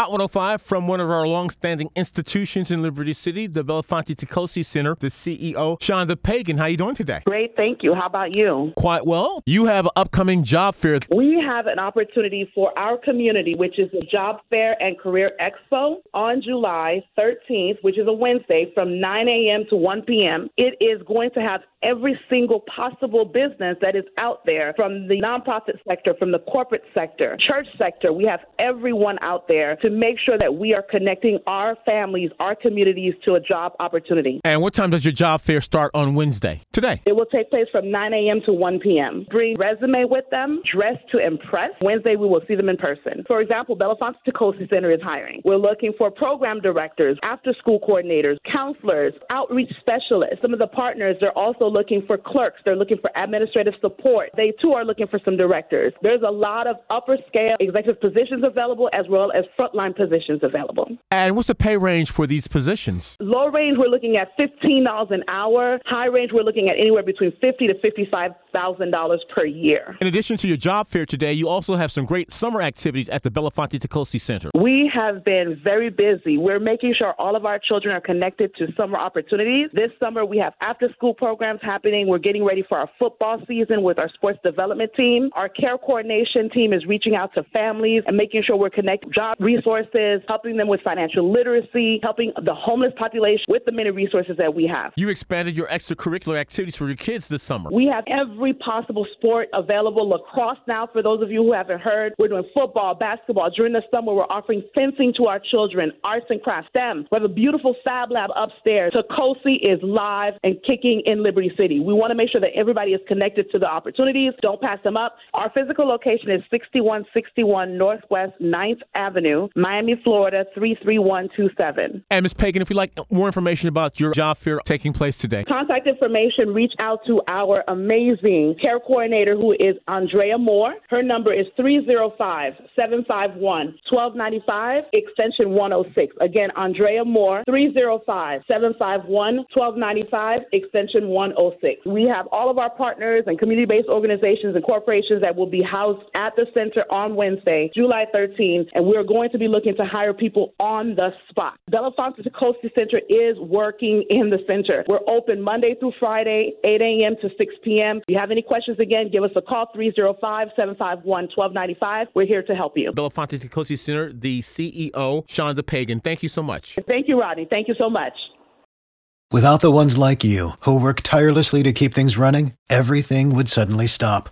Hot 105 from one of our long-standing institutions in Liberty City, the Belafonte Tacolcy Center, the CEO, Sean Shownda Pagan. How are you doing today? Great, thank you. How about you? Quite well. You have an upcoming job fair. We have an opportunity for our community, which is the Job Fair and Career Expo on July 13th, which is a Wednesday from 9 a.m. to 1 p.m. It is going to have every single possible business that is out there from the nonprofit sector, from the corporate sector, church sector. We have everyone out there to make sure that we are connecting our families, our communities to a job opportunity. And what time does your job fair start on Wednesday? Today. It will take place from 9 a.m. to 1 p.m. Bring resume with them, dress to impress. Wednesday, we will see them in person. For example, Belafonte Tacolcy Center is hiring. We're looking for program directors, after school coordinators, counselors, outreach specialists. Some of the partners, they're also looking for clerks. They're looking for administrative support. They too are looking for some directors. There's a lot of upper scale executive positions available as well as positions available. And what's the pay range for these positions? Low range, we're looking at $15 an hour. High range, we're looking at anywhere between 50 to $55,000 per year. In addition to your job fair today, you also have some great summer activities at the Belafonte Tacolcy Center. We have been very busy. We're making sure all of our children are connected to summer opportunities. This summer, we have after school programs happening. We're getting ready for our football season with our sports development team. Our care coordination team is reaching out to families and making sure we're connecting job resources, helping them with financial literacy, helping the homeless population with the many resources that we have. You expanded your extracurricular activities for your kids this summer. We have every possible sport available. Lacrosse now, for those of you who haven't heard, we're doing football, basketball. During the summer, we're offering fencing to our children, arts and crafts, STEM. We have a beautiful Fab Lab upstairs. Tacolcy is live and kicking in Liberty City. We want to make sure that everybody is connected to the opportunities. Don't pass them up. Our physical location is 6161 Northwest 9th Avenue, Miami, Florida 33127. And Ms. Pagan, if you'd like more information about your job fair taking place today, Contact information, reach out to our amazing care coordinator who is Andrea Moore. Her number is 305 751 1295, extension 106. Again, Andrea Moore, 305 751 1295, extension 106. We have all of our partners and community based organizations and corporations that will be housed at the center on Wednesday, July 13th, and we're going to be looking to hire people on the spot. Belafonte Tacolcy Center is working in the center. We're open Monday through Friday, 8 a.m. to 6 p.m. You have any questions, again, give us a call, 305 751 1295. We're here to help you. Belafonte Tacolcy Center, the CEO, Shownda Pagan. Thank you so much. Thank you, Rodney. Thank you so much. Without the ones like you, who work tirelessly to keep things running, everything would suddenly stop.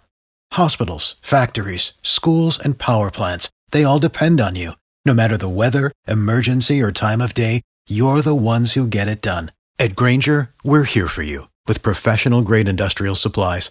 Hospitals, factories, schools, and power plants, they all depend on you. No matter the weather, emergency, or time of day, you're the ones who get it done. At Grainger, we're here for you with professional grade industrial supplies.